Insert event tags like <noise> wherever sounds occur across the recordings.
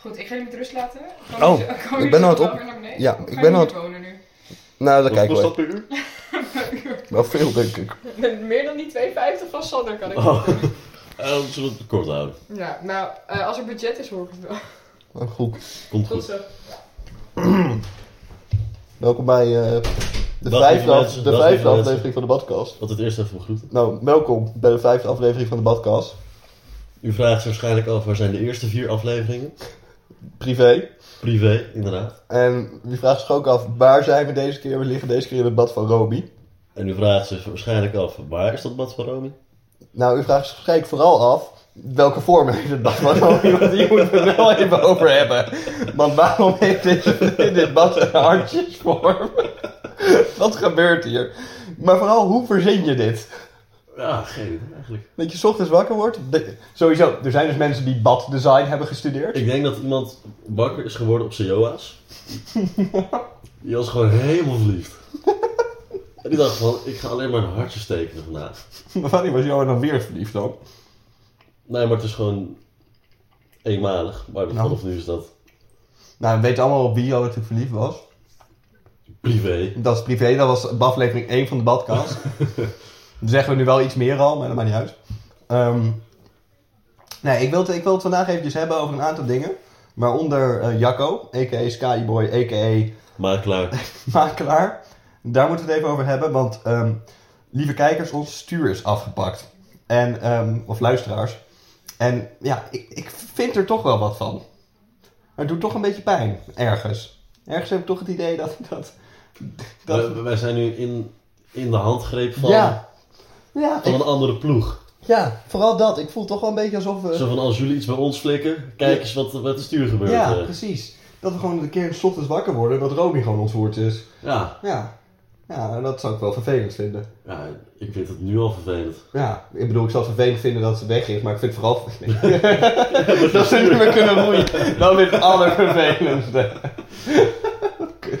Goed, ik ga je met rust laten. Oh, Komen ik ben aan het op- ja, ik ben aan het- wonen nu? Nou, dat Wat kijken kost we. dat per uur? <laughs> Wel veel, denk ik. Meer dan die 2,50 van Sander kan ik Oh. niet. <laughs> Eh, dan zullen we het kort houden. Ja, nou, eh, als er budget is, hoor ik het wel. Nou, goed. Komt Tot goed. zo. <clears throat> Welkom bij eh, de vijfde, af- de aflevering van de Badcast. Wat het eerst even begroeten. Nou, welkom bij de vijfde aflevering van de Badcast. U vraagt zich waarschijnlijk af, waar zijn de eerste vier afleveringen? Privé. Privé, inderdaad. En wie vraagt zich ook af, waar zijn we deze keer? We liggen deze keer in het bad van Roby. En u vraagt zich waarschijnlijk af, waar is dat bad van Romy? Nou, u vraagt zich waarschijnlijk vooral af, welke vorm heeft het bad van Roby? Want die moeten we wel even over hebben. Want waarom heeft dit, dit bad een hartjesvorm? Wat gebeurt hier? Maar vooral, hoe verzin je dit? Ja, geen idee eigenlijk. Dat je 's ochtends wakker wordt. De- sowieso, er zijn dus mensen die baddesign hebben gestudeerd. Ik denk dat iemand wakker is geworden op zijn Joa's. <laughs> Die was gewoon helemaal verliefd. En die dacht van, ik ga alleen maar een hartje tekenen vandaag. Maar wanneer was Johan dan weer verliefd dan? Nee, maar het is gewoon eenmalig. Maar Nou. vanaf nu is dat Nou, we weten allemaal op wie Johan natuurlijk verliefd was. privé. Dat is privé, dat was aflevering 1 van de badkast. <laughs> Dan zeggen we nu wel iets meer al, maar dat maakt niet uit. Ehm, nee, ik wil, het, ik wil het vandaag eventjes hebben over een aantal dingen. Waaronder eh, Jacco, a.k.a. Skyboy, a.k.a. Makelaar. <laughs> makelaar. Daar moeten we het even over hebben, want ehm, lieve kijkers, ons stuur is afgepakt. En, ehm, of luisteraars. En ja, ik, ik vind er toch wel wat van. Maar het doet toch een beetje pijn, ergens. Ergens heb ik toch het idee dat... dat, dat Wij, wij zijn nu in, in de handgreep van, ja. Ja, van ik- een andere ploeg. ja, vooral dat. Ik voel toch wel een beetje alsof we... Zo van, als jullie iets bij ons flikken, kijk eens wat er met de stuur gebeurt. ja, eh. precies. Dat we gewoon een keer 's ochtends wakker worden en dat Romy gewoon ontvoerd is. ja. Ja. Ja, dat zou ik wel vervelend vinden. ja, ik vind het nu al vervelend. Ja, ik bedoel, ik zou het vervelend vinden dat ze weg is, maar ik vind het vooral <laughs> vervelend. <laughs> dat ze niet meer kunnen roeien. Dat is het allervervelendste.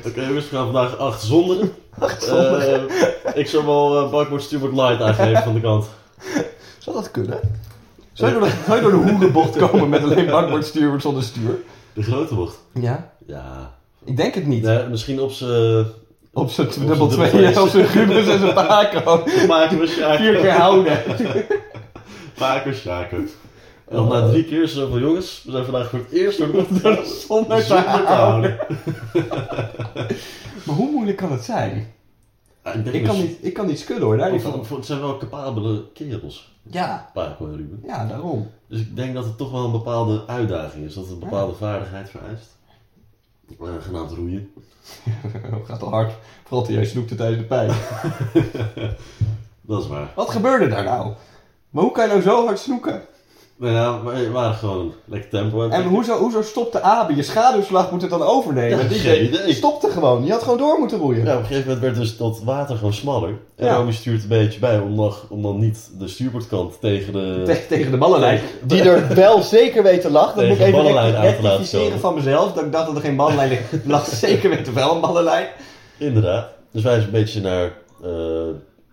Oké jongens, we gaan vandaag acht zonder. Eh, ik zou wel uh, bakboord Light aangeven van de kant. Zou dat kunnen? Zou je door de, zou je door de hoerenbocht komen met alleen bakbordstuur zonder stuur? De grote bocht. Ja. Ja. Ik denk het niet. Nee, misschien op z'n... Op zijn zijn dubbel dubbel twee, vlees. op zijn Gubus en zijn Paco. Maken we Sjaak. Vier keer houden. We Sjaak. En dan na drie keer zo van jongens, we zijn vandaag voor het eerst door de. Zonder te houden. Maar hoe moeilijk kan het zijn? Ja, ik kan niet, ik kan niet schudden hoor, daar niet van. Het zijn wel capabele kerels. Ja, Paco en Ruben. ja, daarom. Dus ik denk dat het toch wel een bepaalde uitdaging is. Dat het een bepaalde vaardigheid vereist. Eh, genaamd roeien. <laughs> Gaat al hard. Vooral jij snoekte tijdens de pijn. <laughs> Dat is waar. Wat gebeurde daar nou? Maar hoe kan je nou zo hard snoeken? Nou ja, we waren gewoon lekker tempo En trekken. hoezo, hoezo stopte Abe? Je schaduwslag moet het dan overnemen. Ja, geen idee. stopte gewoon. Je had gewoon door moeten roeien. Ja, op een gegeven moment werd dus dat water gewoon smaller. En Ja. Romy stuurt een beetje bij om, nog, om dan niet de stuurboordkant tegen de... Te- tegen de ballenlijn. Die er wel zeker weten lag. Dat moet ik even rectificeren van mezelf. Dat ik dacht dat er geen ballenlijn. Er lag zeker weten wel een ballenlijn. Inderdaad. Dus wij zijn een beetje naar eh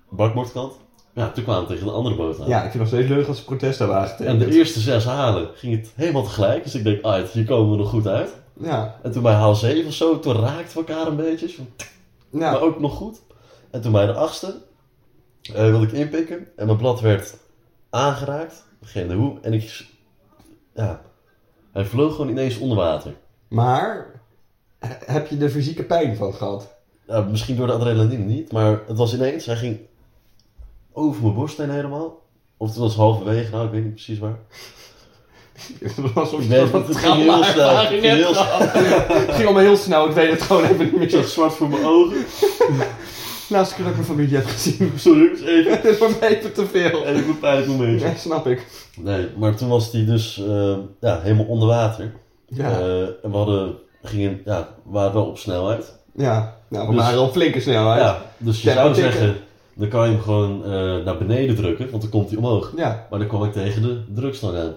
bakboordkant. Ja, toen kwamen we tegen de andere boot aan. Ja, ik vind het nog steeds leuk als ze protest hebben En de eerste zes halen ging het helemaal tegelijk. Dus ik denk, ah, hier komen we nog goed uit. Ja, En toen bij haal 7 of zo, toen raakten we elkaar een beetje. Zo, ja. Maar ook nog goed. En toen bij de achtste eh, wilde ik inpikken. En mijn blad werd aangeraakt. Geen idee hoe. En ik... Ja. Hij vloog gewoon ineens onder water. Maar he- heb je er fysieke pijn van gehad? Ja, misschien door de adrenaline niet. Maar het was ineens. Hij ging over mijn borst heen helemaal. Of het was halverwege. Nou, ik weet niet precies waar. <laughs> Het was Ik weet een het, ging heel snel. Het ging heel snel. Het ging allemaal heel snel, ik weet het gewoon even niet Ik zag meer. zwart voor mijn ogen. <laughs> Laatste keer dat ik mijn familie heb gezien. <laughs> Sorry, even. Het is voor mij even te veel. Even een pijnlijk momentje. Ja, snap ik. Nee, maar toen was hij dus eh, ja, helemaal onder water. Ja, Eh, en we hadden, gingen, ja, we waren wel op snelheid. ja. nou, we dus- waren op flinke snelheid. Ja, dus je zou ik- zeggen, dan kan je hem gewoon eh, naar beneden drukken, want dan komt hij omhoog. Ja. Maar dan kwam ik tegen de drugstang aan.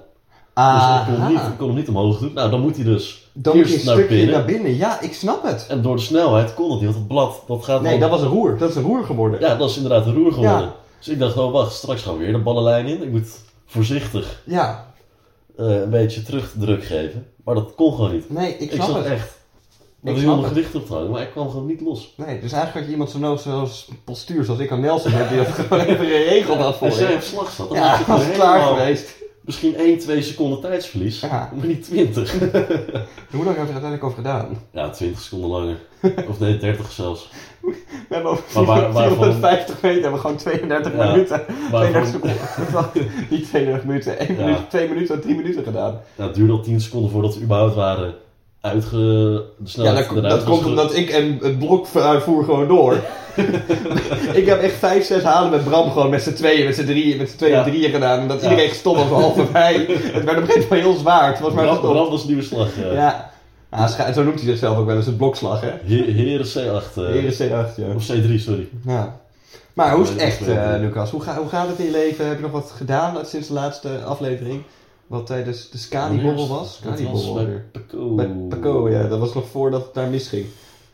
Ah, Dus ik kon, hem niet, ik kon hem niet omhoog doen. Nou, dan moet hij dus dan je een eerst naar stukje binnen. naar binnen. Ja, ik snap het. En door de snelheid kon het niet, want het blad, dat gaat Nee, dat was een roer. Dat is een roer geworden. Ja, dat is inderdaad een roer geworden. Ja. Dus ik dacht, oh wacht, straks gaan we weer de ballenlijn in. Ik moet voorzichtig Ja. eh, een beetje terugdruk geven. Maar dat kon gewoon niet. Nee, ik Ik, snap zat het. echt. Het. gewicht op te houden, maar ik kwam gewoon niet los. Nee, dus eigenlijk had je iemand zo nodig zoals postuur, zoals ik aan Nelson heb, die dat <laughs> gewoon even geregeld had voor Als jij je. op slag zat, dan Ja, was je gewoon klaar geweest. Misschien 1, 2 seconden tijdsverlies, Ja. maar niet 20. <laughs> Hoe lang hebben we er uiteindelijk over gedaan? Ja, 20 seconden langer. Of nee, 30 zelfs. We hebben over Maar waar- waarvan- 450 meter hebben we gewoon 32 Ja. minuten. 32 Waarvan, seconden. <laughs> Niet 32 minuten, 1 Ja. minuut, 2 minuten en 3 minuten gedaan. ja, het duurde al 10 seconden voordat we überhaupt waren uitge... de Ja, dat, komt omdat ik en het blok eh, voer gewoon door. <laughs> ik heb echt 5, 6 halen met Bram gewoon met z'n tweeën, met z'n drieën, met z'n tweeën Ja. drieën gedaan. En dat Ja. iedereen gestopt was behalve <laughs> mij. Het werd op een gegeven moment heel zwaar. Het was maar gestopt. brand was nieuwe slag, ja. Ja. Ah, zo noemt hij zichzelf ook wel eens het blokslag, hè? He- Heren C8. eh, Heren C8, ja. Of C3, sorry. ja. Maar hoe is het echt, eh, Lucas? Hoe, ga, hoe gaat het in je leven? Heb je nog wat gedaan sinds de laatste aflevering? Wat tijdens de Scani-borrel was? Scani-borrel bij. Paco. Bij Paco, ja. Dat was nog voordat het daar misging.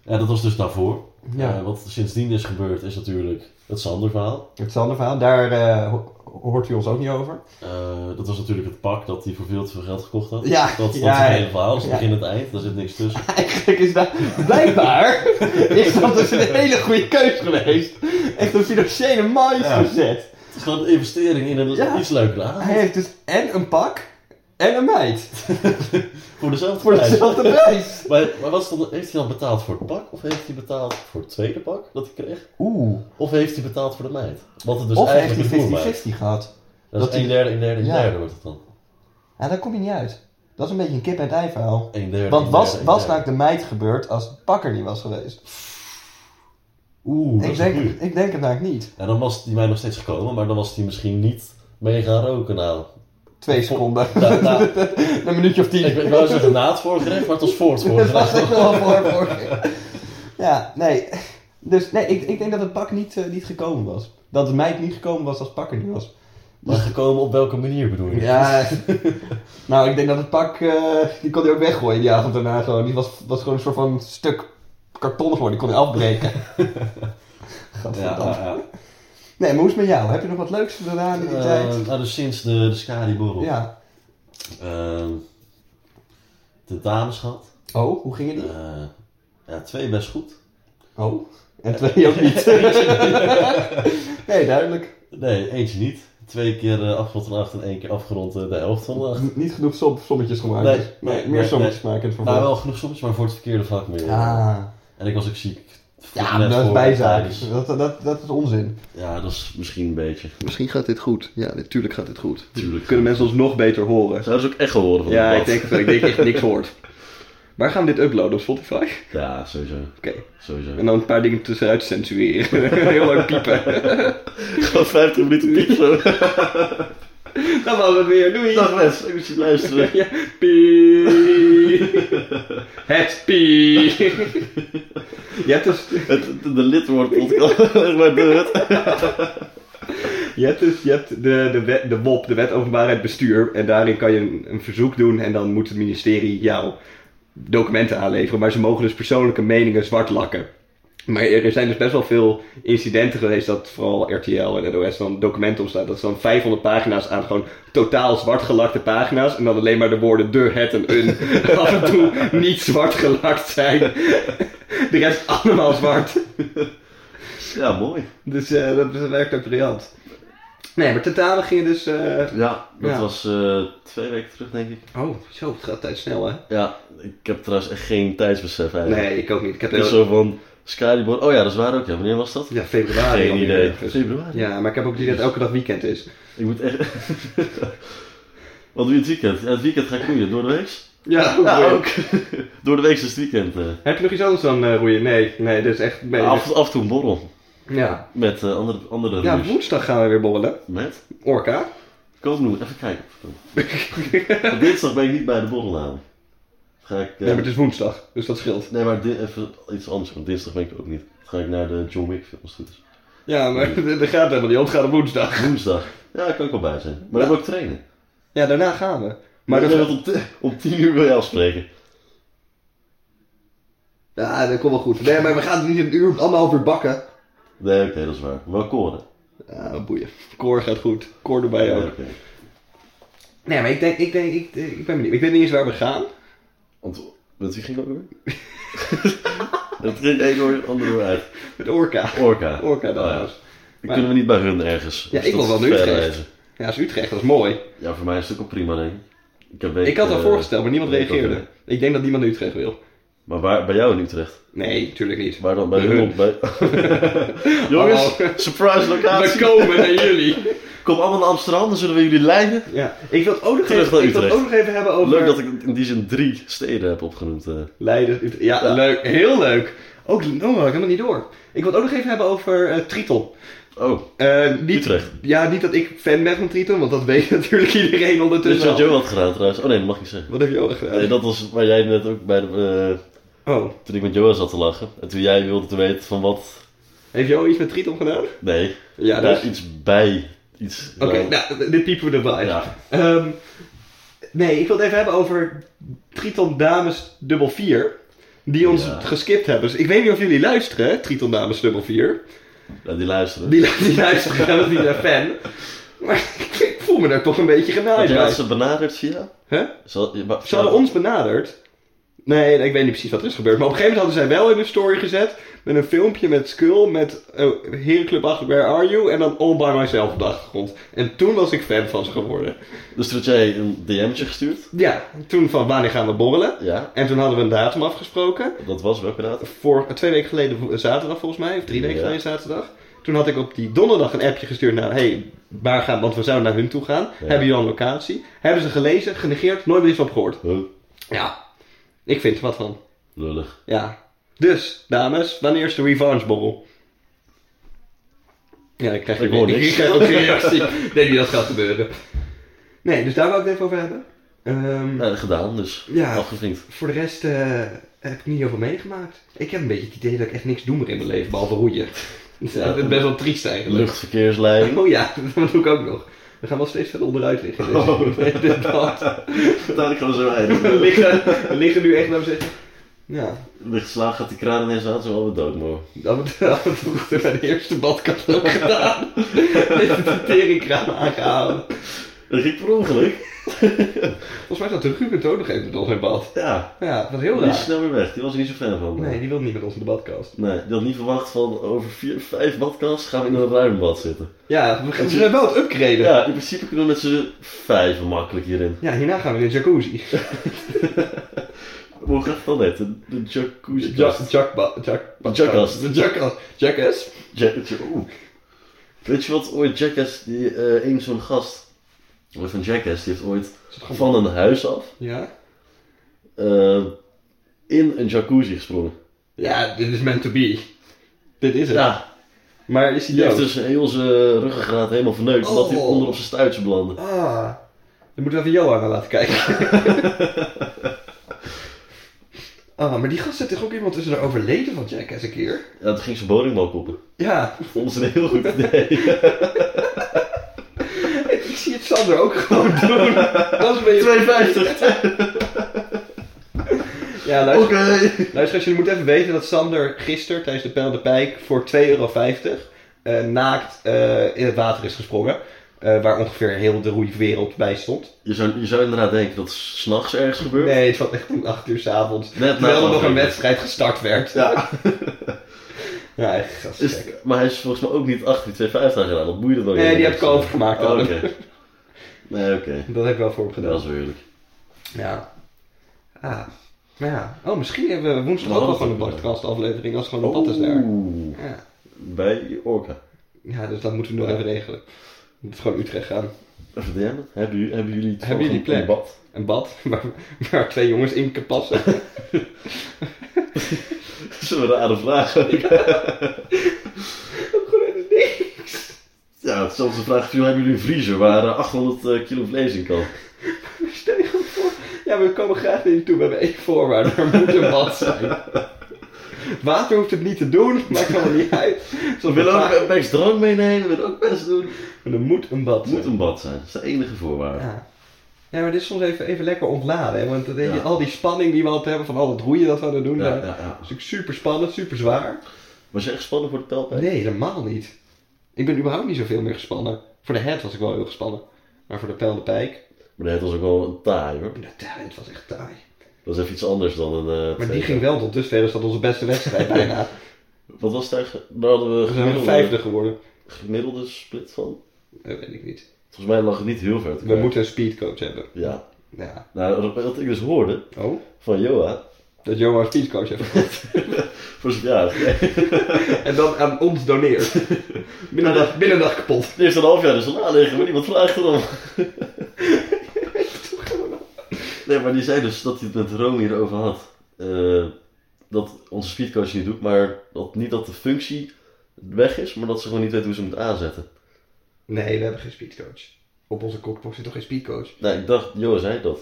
Ja, dat was dus daarvoor. Ja. Eh, wat sindsdien is gebeurd is natuurlijk het Sander-verhaal. Het Sander-verhaal, daar eh, ho- hoort u ons ook niet over. Eh, dat was natuurlijk het pak dat hij voor veel te veel geld gekocht had. Ja, dat, dat is ja, het ja. hele verhaal. Dat is het Ja. begin en het eind. Daar zit niks tussen. <laughs> Eigenlijk is dat blijkbaar <laughs> is dat dus een hele goede keus geweest. Echt een financiële mindset. Het is gewoon een investering in een Ja. iets leukere avond. Hij heeft dus en een pak en een meid. <laughs> Voor dezelfde Voor prijs. dezelfde prijs. <laughs> Maar, maar wat is dan, heeft hij dan betaald voor het pak? Of heeft hij betaald voor het tweede pak dat hij kreeg? Oeh. Of heeft hij betaald voor de meid? Wat het dus of heeft hij de voermeid. 50-50 gehad. Dat, dat is een derde, een derde, een Ja. derde wordt het dan. Ja, daar kom je niet uit. Dat is een beetje een kip en het ei verhaal. Een derde, Want een was, derde, was nou de meid gebeurd als het pak er niet was geweest? Oeh, Ik denk, ik denk het eigenlijk niet. Ja, dan was die mij nog steeds gekomen, maar dan was hij misschien niet mee gaan roken nou. Twee seconden. <laughs> Een minuutje of tien. ik, ik wou zeggen na het voorgerecht, maar het was voor het <laughs> was wel. Ja, nee. Dus nee, ik, ik denk dat het pak niet, eh, niet gekomen was. Dat de meid niet gekomen was als het pak er niet was. Maar gekomen op welke manier bedoel je? Ja, <laughs> nou ik denk dat het pak, eh, die kon hij ook weggooien die avond daarna gewoon. Die was, was gewoon een soort van stuk karton geworden, die kon afbreken. <laughs> ja, Gadverdamme. ja, ja. Nee, maar hoe is het met jou? Heb je nog wat leuks gedaan in die Eh, tijd? nou, dus sinds de, de Scadi-borrel. Ja. Ehm, de dames gehad. Oh, hoe gingen die? Eh, ja, twee best goed. Oh, en twee ook niet. <laughs> nee, duidelijk. Nee, eentje niet. Twee keer eh, afgerond van acht en één keer afgerond de helft van de acht. Niet genoeg som, sommetjes gemaakt. Nee, nee, meer nee, sommetjes maken in het Nou, wel genoeg soms, maar voor het verkeerde vak meer. Ah. En ik was ook ziek. Ja, Net dat is bijzaak. Dat, dat, dat is onzin. Ja, dat is misschien een beetje. Misschien gaat dit goed. Ja, natuurlijk gaat dit goed. Tuurlijk. Kunnen mensen ons nog beter horen? Zouden ze ook echt horen van Ja, ik denk, ik denk dat je niks hoort. Waar gaan we dit uploaden op Spotify? Oké. Ja, sowieso. Sowieso. En dan een paar dingen tussenuit censureren. <laughs> Heel lang piepen. Gewoon 50 minuten piep zo. <laughs> Dan was het weer. Doei. Dag mensen, ik moet je luisteren. <laughs> Ja. Pie. <laughs> Het pie. Je hebt dus, Het, de, <laughs> de lidwoord podcast. maar doe het. je hebt dus je hebt de, de, wet, de WOP, de Wet Openbaarheid Bestuur. En daarin kan je een, een verzoek doen en dan moet het ministerie jouw documenten aanleveren. Maar ze mogen dus persoonlijke meningen zwart lakken. Maar er zijn dus best wel veel incidenten geweest dat vooral RTL en NOS dan documenten opstaan. Dat ze dan 500 pagina's aan gewoon totaal zwart gelakte pagina's. En dan alleen maar de woorden de, het en een <laughs> af en toe niet zwart gelakt zijn. De rest allemaal zwart. Ja, mooi. Dus eh, dat, dat werkt ook briljant. Nee, maar tentamen gingen dus... eh, Ja, dat Ja. was eh, twee weken terug denk ik. Oh, zo, het gaat tijd snel hè? Ja, ik heb trouwens echt geen tijdsbesef eigenlijk. Nee, ik ook niet. Ik heb Het is zo van Skyboard. Oh ja, dat is waar ook. Ja, wanneer was dat? Ja, februari. Geen idee. Dus- Februari. Ja, maar ik heb ook niet dat elke dag weekend is. Ik moet echt. <laughs> Wat doe je het weekend? Ja, het weekend ga ik roeien. Door de week? Ja, ook. <laughs> Door de week is het weekend. eh. Heb je nog iets anders dan eh, roeien? Nee, nee, dat is echt... Nee, af, af en toe een borrel. ja. Met eh, andere, andere ja, woensdag gaan we weer borrelen. Met? Orca. Kom nu, even kijken. Op <laughs> dinsdag ben ik niet bij de borrelnaam. Ga ik... eh, Nee, maar het is woensdag, dus dat scheelt. nee, maar di- even iets anders. Want dinsdag ben ik ook niet. Dan ga ik naar de John Wick film als het goed is. Ja, maar <laughs> dat gaat helemaal niet om. Het gaat op woensdag. Woensdag. Ja, daar kan ik wel bij zijn. Maar dan wil ik trainen. Ja, daarna gaan we. Maar Maar dat om, t- om tien uur wil je afspreken. Ja, dat komt wel goed. Nee, maar we gaan het niet een uur, anderhalf uur bakken. Nee, oké, dat is waar. Wel koren. Ja, boeien. Koor gaat goed. Koor erbij ook. Nee, maar ik denk, ik denk, ik, ik ben benieuwd. Ik weet niet eens waar we gaan. Want, wie ging ook weer? <laughs> dat ging één oor, andere uit. Met Orca. Orca. Orca Oh, ja. Die Maar- kunnen we niet bij hun ergens. Ja, Dus ik wil wel naar Utrecht. reizen. Ja, dat is Utrecht, dat is mooi. Ja, voor mij is het ook prima, denk ik. Heb weet, Ik had het al eh, voorgesteld, maar niemand ik reageerde. Ik denk dat niemand naar Utrecht wil. Maar waar, bij jou in Utrecht? Nee, natuurlijk niet. Waar dan? Bij Bij hun? <laughs> Bij... Jongens, Oh. surprise We locatie. komen naar jullie. <laughs> Kom allemaal naar Amsterdam, dan zullen we jullie leiden. Ja, ik wil het ook nog, Terug even, naar ik wil het Utrecht. ook nog even hebben over... Leuk dat ik in die zin drie steden heb opgenoemd. eh. Leiden, Utrecht. Ja, Ja. leuk. Heel leuk. Ook, oh, ik helemaal niet door. Ik wil het ook nog even hebben over eh, Triton. Oh, Eh, niet, Utrecht. Ja, niet dat ik fan ben van Triton, want dat weet <laughs> natuurlijk iedereen Dit ondertussen is wat. Joe had gedaan trouwens. Oh nee, dat mag ik niet zeggen. Wat heb je ook gedaan? Nee, dat was waar jij net ook bij de... eh, Oh, toen ik met Joe zat te lachen. En toen jij wilde te weten van wat... heeft Jo iets met Triton gedaan? Nee, Ja, daar dus... iets bij. Iets... Oké, nou, nou, dit piepen we erbij. ja. Ehm, nee, ik wil het even hebben over Triton Dames dubbel 4. Die ons Ja. geskipt hebben. Dus ik weet niet of jullie luisteren, hè, Triton Dames dubbel 4. Ja, die luisteren. Die, die luisteren, dat is niet een fan. Maar <laughs> ik voel me daar toch een beetje genaaid bij. ze benaderd via? Huh? Zal, je, maar- Ze hadden ons benaderd. Nee, ik weet niet precies wat er is gebeurd. Maar op een gegeven moment hadden zij wel in een story gezet. Met een filmpje met Skull. Met oh, Herenclub achter Where Are You? En dan All By Myself op de achtergrond. En toen was ik fan van ze geworden. Dus toen had jij een DM'tje gestuurd. Ja, toen van wanneer gaan we borrelen? Ja, En toen hadden we een datum afgesproken. dat was welke datum? Voor twee weken geleden zaterdag volgens mij. Of drie weken Ja. geleden zaterdag. Toen had ik op die donderdag een appje gestuurd naar... Hey, waar gaan... Want we zouden naar hun toe gaan. Ja. Hebben jullie al een locatie? Hebben ze gelezen, genegeerd, nooit meer iets van gehoord. Huh? Ja, ik vind er wat van. Lullig. Ja. Dus, dames, wanneer is de revanche borrel? Ja, ik krijg Ik hoor niks. Ik krijg ook geen reactie. <laughs> Ik denk niet dat gaat gebeuren. Nee, dus daar wil ik het even over hebben. Ehm, Ja, gedaan, dus Ja. afgevinkt. Voor de rest eh, heb ik niet heel veel meegemaakt. Ik heb een beetje het idee dat ik echt niks doe meer in mijn leven, behalve roeien. Ja. <laughs> dat is best wel triest eigenlijk. Luchtverkeersleiding. Oh ja, <laughs> dat doe ik ook nog. We gaan wel steeds verder onderuit liggen. <laughs> Dus. Oh. Inderdaad. Uiteindelijk gaan we zo we, eindigen. liggen, we liggen nu echt, we zeggen... Ja, slaag gaat die kraan ineens aan, zo we dood mogen. Dat hebben <laughs> we dat we bij de eerste badkast ook gedaan. <laughs> Heeft de teringkraan aangehouden. Dat ging per ongeluk. <laughs> Volgens mij zat de Ruben ook nog even met ons in bad. Ja, Ja, dat was heel die is raar. snel weer weg. Die was er niet zo fan van. Nee, die wil niet met ons in de badkast. Nee, die had niet verwacht van over vier, vijf badkasts gaan we in een ruim bad zitten. Ja, we gaan zijn wel het upgraden. Ja. Ja, in principe kunnen we met z'n vijf makkelijk hierin. hierna gaan we in de jacuzzi. <laughs> Hoe gaat het dan net? De, de jacuzzi Jackass. De jackass. Jackass? Jack, oeh. Weet je wat ooit Jackass, die eh een zo'n gast ooit van Jackass, die heeft ooit van een huis af Ja? eh, in een jacuzzi gesprongen. Ja, dit is meant to be. Dit is het. Ja, Maar is hij die heeft dus heel zijn ruggengraat helemaal verneukt, omdat hij Oh. onder op zijn stuitje belandde. Ah. Dan moeten we even Johan naar laten kijken. <laughs> ah, maar die gast zit toch ook iemand tussen er overleden van Jackass een keer? Ja, toen ging zijn woningbal koppen. Ja, Vonden ze een heel goed idee. <laughs> zie het Sander ook gewoon doen. Dat is een beetje... 2,50. Ja, luister, Oké. luisteraars, jullie moeten even weten dat Sander gisteren tijdens de Pijl de Pijk voor 2,50 euro eh, naakt eh, in het water is gesprongen. Eh, waar ongeveer heel de roeiwereld bij stond. Je zou, je zou inderdaad denken dat het s'nachts ergens gebeurt. Nee, het was echt om 8 uur s'avonds. Terwijl er nog een wedstrijd gestart werd. Ja. <laughs> Ja, echt. Is, maar hij is volgens mij ook niet achter die 2,50 gedaan. Dat boeide dan Nee, die heb ik overgemaakt. Oh. Nee, oké. Dat heb ik wel voor hem gedaan. Dat is eerlijk. Ja. Ah. Maar ja. Oh, misschien hebben we woensdag We ook wel gewoon een het ook podcast aflevering als gewoon een pad is daar. Ja. Bij Orca. ja, dus dat moeten we nog even regelen. We moeten gewoon Utrecht gaan. Hebben, jullie- hebben jullie Hebben jullie van een bad? Een <laughs> bad waar, waar twee jongens in kunnen passen. Dat is een rare vraag. <laughs> <laughs> Ja, hetzelfde vraag. Viel, hebben jullie een vriezer waar eh, 800 eh, kilo vlees in kan? <laughs> Stel je gewoon voor. Ja, we komen graag naar je toe. We hebben één voorwaarde. Er moet een bad zijn. <laughs> Water hoeft het niet te doen. Maakt allemaal niet uit. We Zoals willen we ook een beks drank meenemen. We willen ook best doen. Maar er moet een bad zijn. moet een bad zijn. Dat is de enige voorwaarde. Ja. ja, maar dit is soms even, even lekker ontladen. Hè? Want dan denk je, Ja. al die spanning die we altijd hebben van al het roeien dat we aan het doen Ja, ja, ja. Dat is natuurlijk super spannend, super zwaar. Was je echt gespannen voor de pijlpijn? Nee, helemaal niet. Ik ben überhaupt niet zoveel meer gespannen. Voor de head was ik wel heel gespannen. Maar voor de pijl de pijk. Maar het was ook wel een taai hoor. Ja, het was echt taai. Dat is even iets anders dan een... eh, Maar die ging wel tot dusver, is dat onze beste wedstrijd <laughs> bijna. Wat was daar? Daar hadden we We zijn gemiddelde, vijfde geworden. gemiddelde split van. Dat weet ik niet. Volgens mij lag het niet heel ver te We moeten een speedcoach hebben. Ja. Ja. Nou, wat ik dus hoorde Oh? van Joa, Dat Johan een speedcoach heeft. <laughs> voor zijn <laughs> en dan aan ons doneert. Binnen een dag, binnen dag kapot. Die heeft een half jaar zijn la liggen, maar niemand vraagt erom. <laughs> nee, maar die zei dus dat hij het met Rome hierover had. Eh, dat onze speedcoach niet doet, maar dat niet dat de functie weg is, maar dat ze gewoon niet weten hoe ze moeten aanzetten. Nee, we hebben geen speedcoach. Op onze cookbox zit toch geen speedcoach? Nou, ik dacht, Joa zei dat.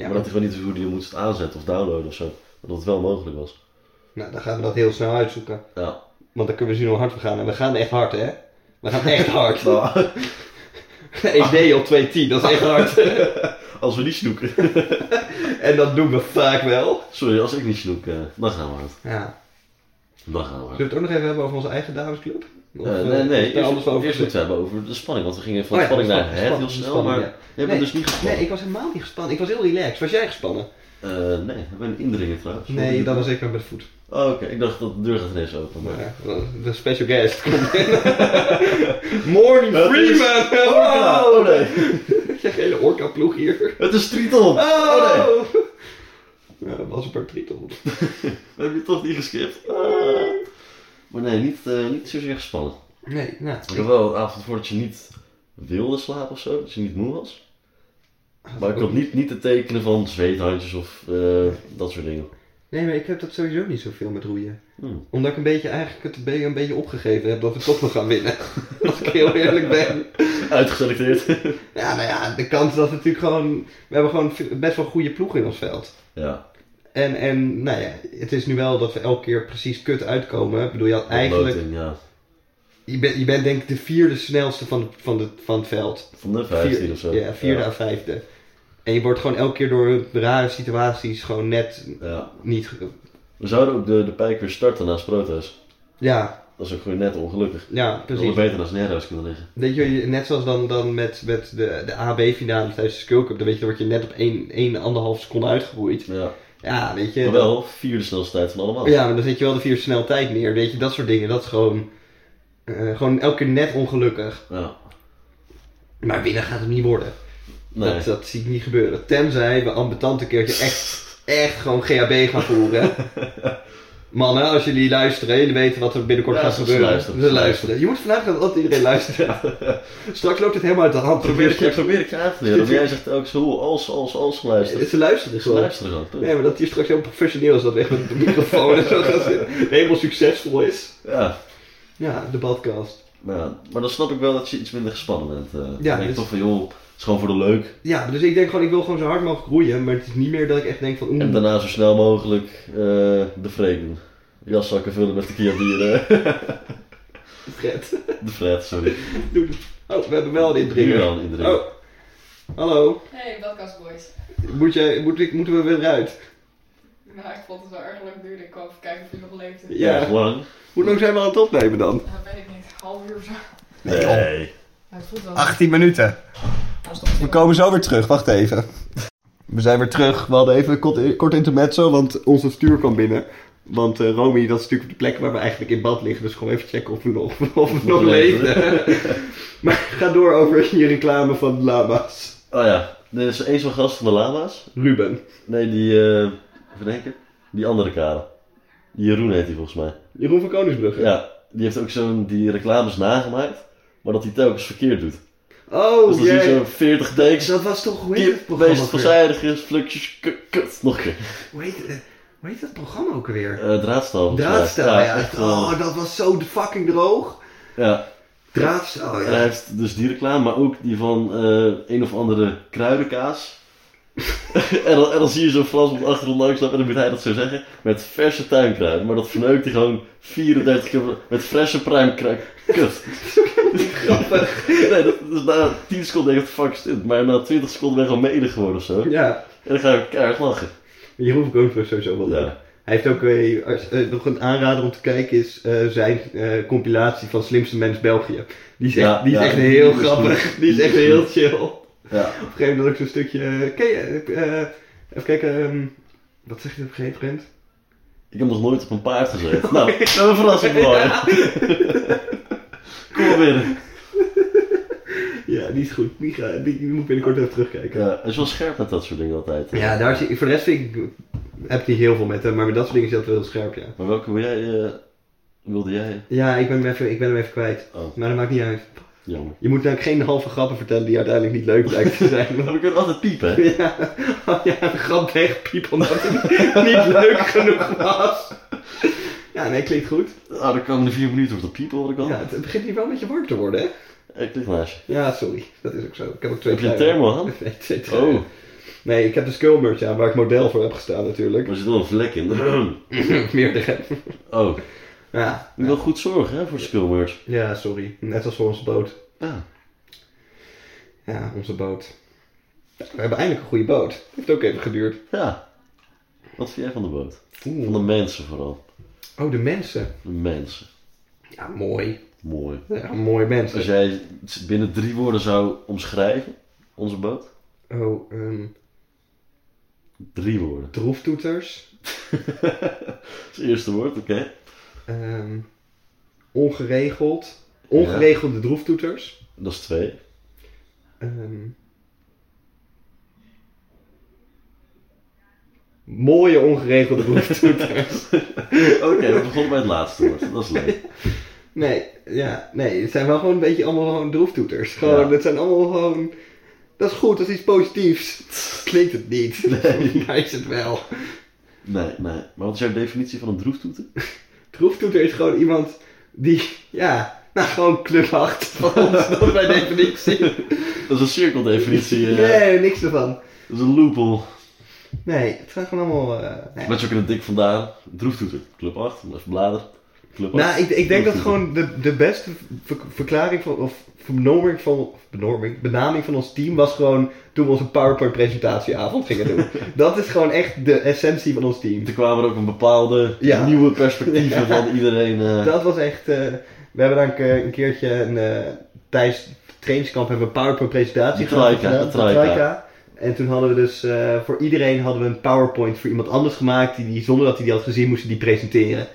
Ja, maar dat hij gewoon niet hoe hem moest aanzetten of downloaden of zo. Maar dat het wel mogelijk was. Nou, dan gaan we dat heel snel uitzoeken. Ja. Want dan kunnen we zien hoe hard we gaan. En we gaan echt hard, hè? We gaan echt <laughs> hard. Nou, <laughs> ED op 210, dat is echt hard. <laughs> als we niet snoeken. en dat doen we vaak wel. Sorry, als ik niet snoek, eh, dan gaan we hard. Ja. Dan gaan we hard. Zullen we het ook nog even hebben over onze eigen damesclub? Of, Eh, eh, nee, nee. anders Eerst, over eerst gezegd? moeten we hebben over de spanning. Want we gingen van Oh ja, spanning naar het heel snel. spanning, maar ja. bent Nee, dus niet gespannen. Nee, ik was helemaal niet gespannen. Ik was heel relaxed. Was jij gespannen? Eh, nee, ik ben een indringer trouwens. Nee, dat was ik met mijn voet. Oh, oké. Ik dacht dat de deur gaat ineens open. Maar... Ja, de special guest komt <laughs> in. Morning Freeman! Orca! Oh, Oh nee. Je <laughs> hele orka ploeg hier. Het is Triton! Oh! Oh nee. Ja, dat was een paar triton. <laughs> Hebben je toch niet geskipt. Ah. Maar nee, niet, eh, niet zozeer gespannen. Nee, nou. Ik had wel een avond voor dat je niet wilde slapen of zo. Dat je niet moe was. Maar ik had niet, niet de tekenen van zweethandjes of eh, dat soort dingen. Nee, maar ik heb dat sowieso niet zoveel met roeien. Hmm. Omdat ik een beetje eigenlijk het een beetje- een beetje opgegeven heb dat we toch nog gaan winnen. <laughs> Als ik heel eerlijk ben. Uitgeselecteerd. Ja, nou ja, de kans dat we natuurlijk gewoon... We hebben gewoon best wel goede ploeg in ons veld. ja. En, en nou ja, het is nu wel dat we elke keer precies kut uitkomen. Ik bedoel, je had eigenlijk... Loting, ja. Je bent, je bent denk ik de vierde snelste van, het- van, de, van het veld. Van de 15 Vier- of zo. Ja, vierde Ja. à vijfde. En je wordt gewoon elke keer door rare situaties gewoon net Ja. niet... We zouden ook de, de pijk weer starten naast Protos. Ja, Dat is ook gewoon net ongelukkig. ja, We precies. beter naast Nerhuis kunnen liggen. Weet je, net zoals dan, dan met, met de, de AB-finale tijdens de Skull Cup, dan weet je, dan word je net op 1, 1,5 seconde uitgegroeid. Ja. Ja, weet je. Maar wel vierde snelste tijd van allemaal. Ja, maar dan zet je wel de vier snel tijd neer. Weet je, dat soort dingen, dat is gewoon, eh, gewoon elke keer net ongelukkig. Ja. Maar winnen gaat het niet worden. Nee. Dat, dat zie ik niet gebeuren. Tenzij we ambetant een keertje echt, echt gewoon GHB gaan voeren. <laughs> Mannen, als jullie luisteren, jullie weten wat er binnenkort Ja, gaat ze gebeuren. luisteren, Ze ze luisteren. Je moet vandaag dat altijd iedereen luistert. <laughs> Straks loopt het helemaal uit de hand. Probeer ik, probeer ik je uit te leren. Maar jij zegt ook zo als, als, als luisteren. Ze luisteren Ze gewoon. luisteren gewoon. punt. Nee, maar dat hij straks heel professioneel is, dat we echt met de microfoon en zo gaan zitten. Helemaal succesvol is. Ja. Ja, de podcast. Maar, ja, maar dan snap ik wel dat je iets minder gespannen bent. eh. Ja, dan denk ik dus- toch van joh, is gewoon voor de leuk. Ja, dus ik denk gewoon, ik wil gewoon zo hard mogelijk groeien, maar het is niet meer dat ik echt denk van, oeh, En daarna zo snel mogelijk eh, de doen. Jaszakken vullen met tequila bieren. Fred. de flat, sorry. Doe. Oh, we hebben wel een Nu indringer. wel een indringer. Oh, hallo. Hey, Belkast Boys. Moet jij, moet ik, moeten we weer eruit? Nou, ik vond het wel erg leuk duren. Ik kwam even kijken of je nog leefde. Ja. Lang. Hoe lang zijn we aan het opnemen dan? Nou, weet ik niet. Half uur of zo. Nee. 18 minuten. We komen zo weer terug, wacht even. We zijn weer terug. We hadden even een kort, kort intermezzo, want onze stuur kwam binnen. Want eh Romy, dat is natuurlijk de plek waar we eigenlijk in bad liggen. Dus gewoon even checken of we nog, <laughs> of we nog leven. <laughs> maar ga door over je reclame van de lama's. Oh ja, er is één zo'n gast van de lama's. Ruben. Nee, die, eh even denken. Die andere kale. Die Jeroen heet hij volgens mij. Jeroen van Koningsbrugge. Ja, die heeft ook zo'n, die reclames nagemaakt. Maar dat hij telkens verkeerd doet. Oh, dus dan zie je jee. zo'n 40 takes. Dat was toch, hoe heet het Kip, programma ook weer? verzijdigers, flukjes, kut, kut. Nog een keer. Hoe heet, eh, hoe heet dat programma ook alweer? Eh, draadstal. volgens mij. Draadstel, ja. echt, eh, oh, dat was zo fucking droog. ja. Draadstel, En ja. hij heeft dus die reclame, maar ook die van eh, een of andere kruidenkaas. <laughs> en, dan, en dan zie je zo'n Frans op de achtergrond langslopen en dan moet hij dat zo zeggen. Met verse tuinkruiden. Maar dat verneukt hij gewoon 34 keer met frisse pruimkruid. Kut. Grappig. Nee, dat na 10 seconden denk ik, fuck is dit? Maar na 20 seconden ben je gewoon mede geworden of zo. Ja. En dan ga je keihard lachen. Jeroen van Koningsbrugge is sowieso wel. Ja. Hij heeft ook weer, als, eh, nog een aanrader om te kijken, is eh, zijn eh, compilatie van Slimste Mens België. Die is echt, Ja, die is ja, echt heel grappig. Die is echt heel chill. Ja. Op een gegeven moment had ik zo'n stukje... eh, ken je, eh, even kijken... ehm, wat zeg je op een gegeven moment? Ik heb nog nooit op een paard gezeten. <laughs> Nou, dat is een verrassing voor. <laughs> Kom maar binnen. <laughs> Ja, die is goed. Die, ga, die, die moet binnenkort even terugkijken. Ja, hij is wel scherp met dat soort dingen altijd. Ja, daar zie, voor de rest vind ik, heb ik niet heel veel met hem, maar met dat soort dingen is dat wel heel scherp, ja. Maar welke wil jij, eh, wilde jij? Ja, ik ben hem even, ik ben hem even kwijt. Oh, Maar dat maakt niet uit. Jammer. Je moet namelijk geen halve grappen vertellen die uiteindelijk niet leuk blijken te zijn. Maar we kunnen altijd piepen, ja, oh ja, een grap wegpiepen omdat het <laughs> niet leuk genoeg was. Ja, nee, klinkt goed. Nou, de komende vier minuten wordt het piepen, hoor ik al. Ja, het, begint hier wel een beetje warm te worden, hè? Ik lig naast je. Ja, sorry. Dat is ook zo. Ik heb ook twee Heb je een thermo aan? <laughs> Nee, twee truien. Oh, Nee, ik heb de skullmerch aan waar ik model voor heb gestaan natuurlijk. er zit wel een vlek in. <clears throat> Meerdere. Oh, Ja. je wil goed zorgen, hè, voor de ja, sorry. Net als voor onze boot. Ja. Ja, onze boot. Ja, we hebben eindelijk een goede boot. Heeft ook even geduurd. Ja. Wat vind jij van de boot? Oeh. Van de mensen vooral. Oh, de mensen. De mensen. Ja, mooi. Mooi. Ja, mooie mensen. Als jij het binnen drie woorden zou omschrijven, onze boot? Oh, ehm Drie woorden. droeftoeters. <laughs> Dat is het eerste woord, oké. Ehm, ongeregeld. Ongeregelde droeftoeters. Dat is twee. Ehm, mooie ongeregelde droeftoeters. <laughs> Oké, we begonnen bij het laatste woord. Dat is leuk. nee, ja, nee, het zijn wel gewoon een beetje allemaal gewoon droeftoeters. Gewoon, Ja. het zijn allemaal gewoon... Dat is goed, dat is iets positiefs. Klinkt het niet. Nee. maar is het wel. Nee, nee. Maar wat is jouw definitie van een droeftoeter? Droeftoeter is gewoon iemand die, ja, nou gewoon club 8 van ons, <laughs> dat is definitie. Dat is een cirkeldefinitie. eh. Nee, niks ervan. Dat is een loophole. Nee, het zijn gewoon allemaal... eh, nee. Met je ook in het dik vandaan. Droeftoeter. Club 8. Even bladeren. Club 8. Nou, ik, ik denk dat gewoon de, de beste ver- verklaring van, of benorming van, benorming, benaming van ons team was gewoon toen we onze PowerPoint presentatieavond gingen doen. <laughs> dat is gewoon echt de essentie van ons team. Er kwamen er ook een bepaalde Ja. nieuwe perspectieven <laughs> Ja. van iedereen. eh, Dat was echt, eh, we hebben dan een, keertje een, tijdens het trainingskamp hebben we een PowerPoint presentatie De Troika, gedaan, de Troika. Troika. En toen hadden we dus voor iedereen hadden we een PowerPoint voor iemand anders gemaakt. Die, die zonder dat hij die had gezien, moesten die presenteren.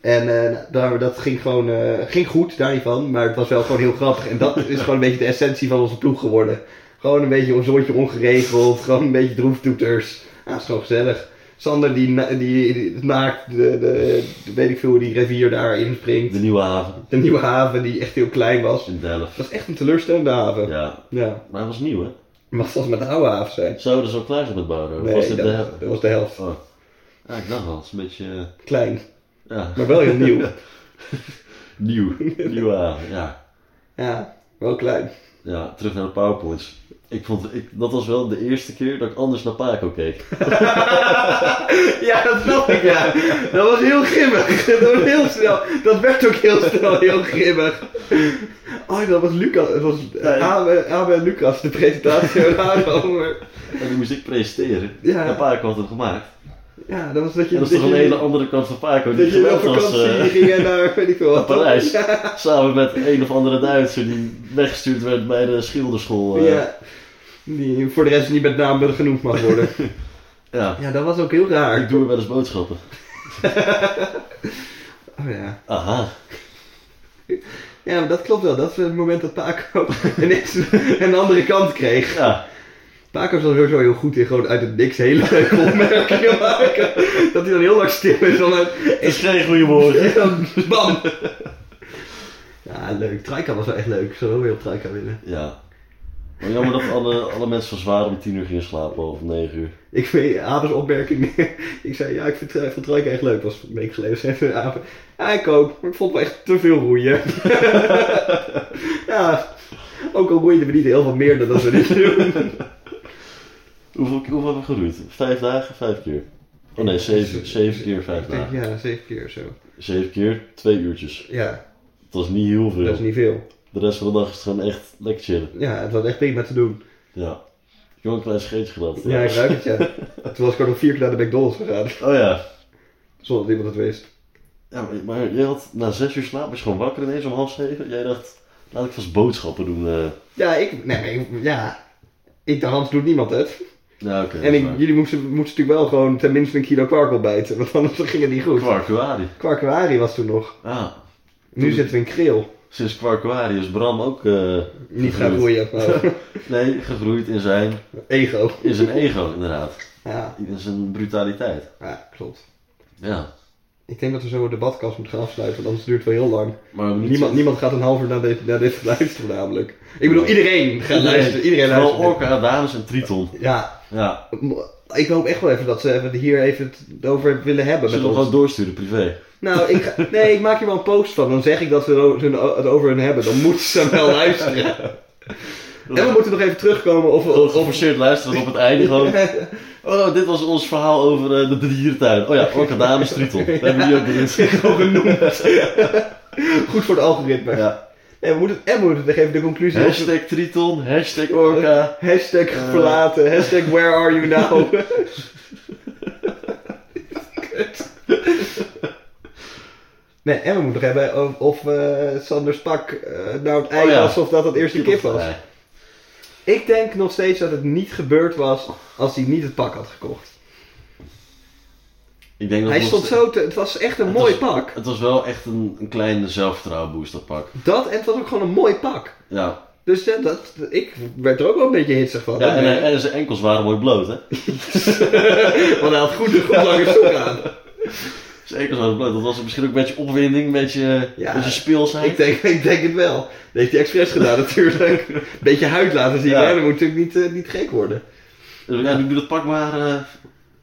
En eh, daar, dat ging gewoon eh, ging goed, daar niet van. Maar het was wel gewoon heel grappig. En dat is gewoon een beetje de essentie van onze ploeg geworden. Gewoon een beetje een zoontje ongeregeld. Gewoon een beetje droeftoeters. Ja, het is gewoon gezellig. Sander die, na- die, die maakt de, de, de- weet ik veel hoe die rivier daar inspringt. de nieuwe haven De nieuwe haven die echt heel klein was. in Delft. Dat was echt een teleurstellende haven. Ja. Ja, maar hij was nieuw, hè? Maar het was met de oude haven zijn. Zouden er zo klaar zijn met bouwen? Nee, was dat, de helft? dat was de helft. Oh. Ja, ik dacht wel. Het is een beetje... eh, Klein. Ja, Maar wel heel nieuw. <laughs> nieuw. Nieuwe haven, ja. Ja, wel klein. Ja, terug naar de powerpoints. Ik vond, ik, dat was wel de eerste keer dat ik anders naar Paco keek. <laughs> ja, dat snap ik, ja. Dat was heel grimmig. <laughs> Dat was heel snel. Dat werd ook heel snel heel grimmig. Oh, dat was Lucas. Dat was. Abe, Abe en Lucas, de presentatie over. En die moest ik presenteren. Ja. En Paco had het gemaakt. Ja, dat was dat je... En dat is toch een hele andere kant van Paco. Die Dat je op was vakantie eh, ging naar, weet ik veel wat. naar <laughs> Parijs. Ja. Samen met een of andere Duitser die weggestuurd werd bij de schilderschool. eh. Ja. Die voor de rest niet met naam genoemd mag worden. <laughs> ja. Ja, dat was ook heel raar. Ik doe wel eens boodschappen. <laughs> Oh ja. Aha. Ja, dat klopt wel. Dat is het moment dat Paco ineens een andere kant kreeg. Ja. Paco is al sowieso heel goed in gewoon uit het niks hele leuke opmerkingen <laughs> maken. Dat hij dan heel lang stil is. Dan uit, is geen goede woord. <laughs> dan bam. Ja, leuk. Traika was wel echt leuk. Ik zou wel weer op Traika winnen. Ja. Maar jammer dat alle, alle mensen van zwaar om tien uur gingen slapen of negen uur. Ik vind Abe's opmerking. ik zei ja, ik vind, ik vind Traika echt leuk. Dat was een week geleden. Zei. Ja, ik ook. Maar ik vond het echt te veel roeien. <laughs> ja. Ook al roeiden we niet heel veel meer dan dat we dit doen. Hoeveel, hoeveel hebben we geroeid? Vijf dagen, vijf keer. Oh nee, zeven, zeven keer vijf Ik denk, dagen. ja, zeven keer zo. Zeven keer, twee uurtjes. Ja, Dat is niet heel veel. dat is niet veel. De rest van de dag is het gewoon echt lekker chillen. Ja, het was echt prima te doen. Ja. Ik heb wel een klein scheetje gedaan. Ja, ik ruik het, ja. <laughs> Toen was ik ook nog vier keer naar de McDonald's gegaan. Oh ja. Zonder dat iemand het wist. Ja, maar, maar jij had na zes uur slaap, was je gewoon wakker ineens om half zeven. Jij dacht, laat ik vast boodschappen doen. eh. Ja, ik... Nee, ik- ja. Ik dacht, anders doet niemand het. Ja, oké. en ik, jullie moesten, moesten natuurlijk wel gewoon tenminste een kilo kwarkel bijten, want anders ging het niet goed. Kwarkuari. Kwarkuari was toen nog. Ah, Nu Toen- zitten we in kreel. sinds Kwarkuari is Bram ook eh, Niet gaan groeien. <laughs> Nee, gegroeid in zijn, ego. in zijn ego, inderdaad. Ja, In zijn brutaliteit. ja, klopt. Ja. Ik denk dat we zo de debatkast moeten gaan afsluiten, want anders duurt het wel heel lang. Maar Niemand, niemand gaat een half uur naar dit, naar dit luisteren namelijk. Ik bedoel, iedereen gaat luisteren. Iedereen Vooral luistert. Orca, Dames en Triton. Ja, Ja. ik hoop echt wel even dat ze even hier even het over willen hebben met Zullen we ons. gewoon doorsturen, privé? Nou, ik ga, <laughs> nee, ik maak hier wel een post van. Dan zeg ik dat we het over hun hebben. Dan moeten ze wel <laughs> luisteren. En we moeten nog even terugkomen of... Of, geforceerd luisteren op het einde gewoon. <laughs> Oh, dit was ons verhaal over eh, de, de dierentuin. Oh ja, <laughs> Dames, Triton. We hebben die ook erin gewoon genoemd. <laughs> Goed voor het algoritme. Ja. En we moeten, en we moeten nog even de conclusie... Hashtag Triton, hashtag Orca. Hashtag Eh. verlaten. Hashtag where are you now? Nee, en we moeten nog hebben of, of eh, Sanders pak eh, nou het ei Oh ja. of dat het eerste kip was. Ik denk nog steeds dat het niet gebeurd was als hij niet het pak had gekocht. Ik denk dat Hij stond zo te, het was echt een Het mooi was- pak. Het was wel echt een, een kleine zelfvertrouwenboost, dat pak. Dat en het was ook gewoon een mooi pak. Ja. Dus dat, dat, ik werd er ook wel een beetje hitsig van. ja en, hij- en zijn enkels waren mooi bloot, hè? <laughs> Want hij had goed, goed lange sok aan. <laughs> Waren bloot. Dat was misschien ook een beetje opwinding, een beetje, Ja, beetje speelsheid. Ik denk, ik denk het wel. Dat heeft hij expres gedaan <laughs> natuurlijk. Beetje huid laten zien. Ja. hè. Dat moet natuurlijk niet, eh, niet gek worden. Dus ja, nu doe dat pak maar... eh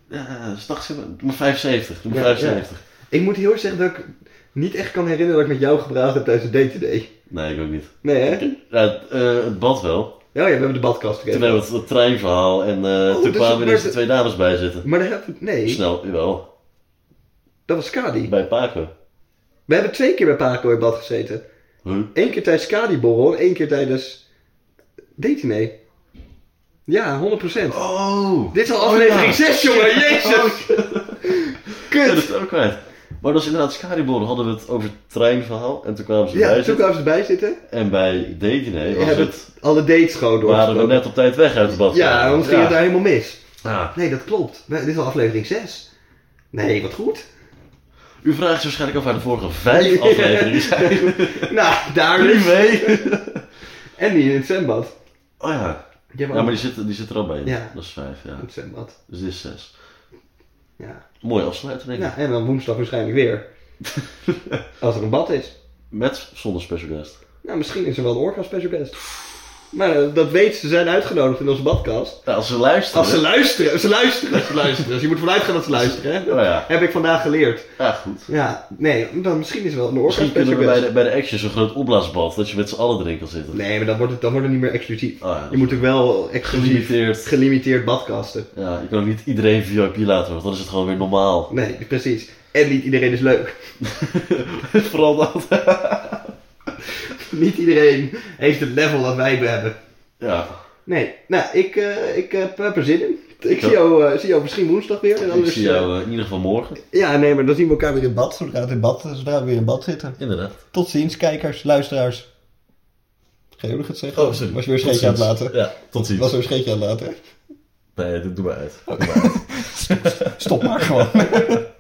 ja, doe maar 75. Doe maar Ja, 75. Ik moet heel erg zeggen dat ik niet echt kan herinneren dat ik met jou gepraat heb tijdens het day-to-day. Nee, ik ook niet. Nee hè? Ja, eh, het bad wel. Ja, ja, we hebben de badkast Toen gegeven. hebben we het, het treinverhaal en eh, Oh, toen dus kwamen het er de werd- twee dames bij zitten. Maar daar hebben we... Nee, Snel, jawel. Dat was Skadi. Bij Paco. We hebben twee keer bij Paco in bad gezeten. Huh? Eén keer tijdens Skadi-borrel en één keer tijdens day Ja, 100%. Oh! Dit is al aflevering 6, jongen. <laughs> Jezus. Kut. dat is ook kwijt. Maar dat is inderdaad, Skadiborn hadden we het over het treinverhaal. En toen kwamen ze Ja, bij toen zitten. kwamen ze erbij zitten. En bij We was hebben het... alle dates gewoon Waren we net op tijd weg uit de bad. Ja, anders ging ja. het daar helemaal mis. Ja. Nee, dat klopt. Dit is al aflevering 6. Nee, wat goed. U vraagt waarschijnlijk of wij de vorige vijf <laughs> afleveringen zijn. <laughs> Nou, daar dus. Privé. <laughs> En die in het zwembad. Oh ja. Ja, Ja, maar die zit, die zit er al bij. Ja. Dat is vijf, ja. Het zwembad. Dus dit is zes. Ja. Mooi afsluiten, denk ik. ja. En dan woensdag waarschijnlijk weer. Als er een bad is. Met zonder special guest. Nou, misschien is er wel een orga special guest. Maar eh, dat weet ze, ze zijn uitgenodigd in onze badkast. Ja, als ze luisteren. Als ze luisteren, ze luisteren, ze luisteren. Dus je moet vanuit gaan dat ze luisteren, hè? Oh ja. Heb ik vandaag geleerd. Ja, goed. Ja, nee, dan misschien is er wel een orga Misschien kunnen we bij de, bij de Action zo'n groot opblaasbad, dat je met z'n allen erin kan zitten. Nee, maar dan wordt het, dan wordt het niet meer exclusief. Oh ja, Je moet ook wel exclusief, gelimiteerd. gelimiteerd badkasten. Ja, je kan ook niet iedereen VIP laten, want dan is het gewoon weer normaal. Nee, precies. En niet iedereen is leuk. <laughs> Vooral dat. <laughs> <laughs> Niet iedereen heeft het level dat wij hebben. Ja, Nee, nou, ik, eh, ik heb, heb er zin in. Ik Ja. zie jou, eh, zie jou misschien woensdag weer. En ik zie jou eh, in ieder geval morgen. eh, ja, nee, maar dan zien we elkaar weer in bad. Zodra, het in bad, zodra we weer in bad zitten. Inderdaad. Tot ziens, kijkers, luisteraars. Nog het zeggen? Oh, sorry. Was je weer een scheetje aan het laten? Ja, tot ziens. Was er een scheetje aan het laten? Nee, doe, doe maar uit. Doe maar uit. Stop maar gewoon. <laughs>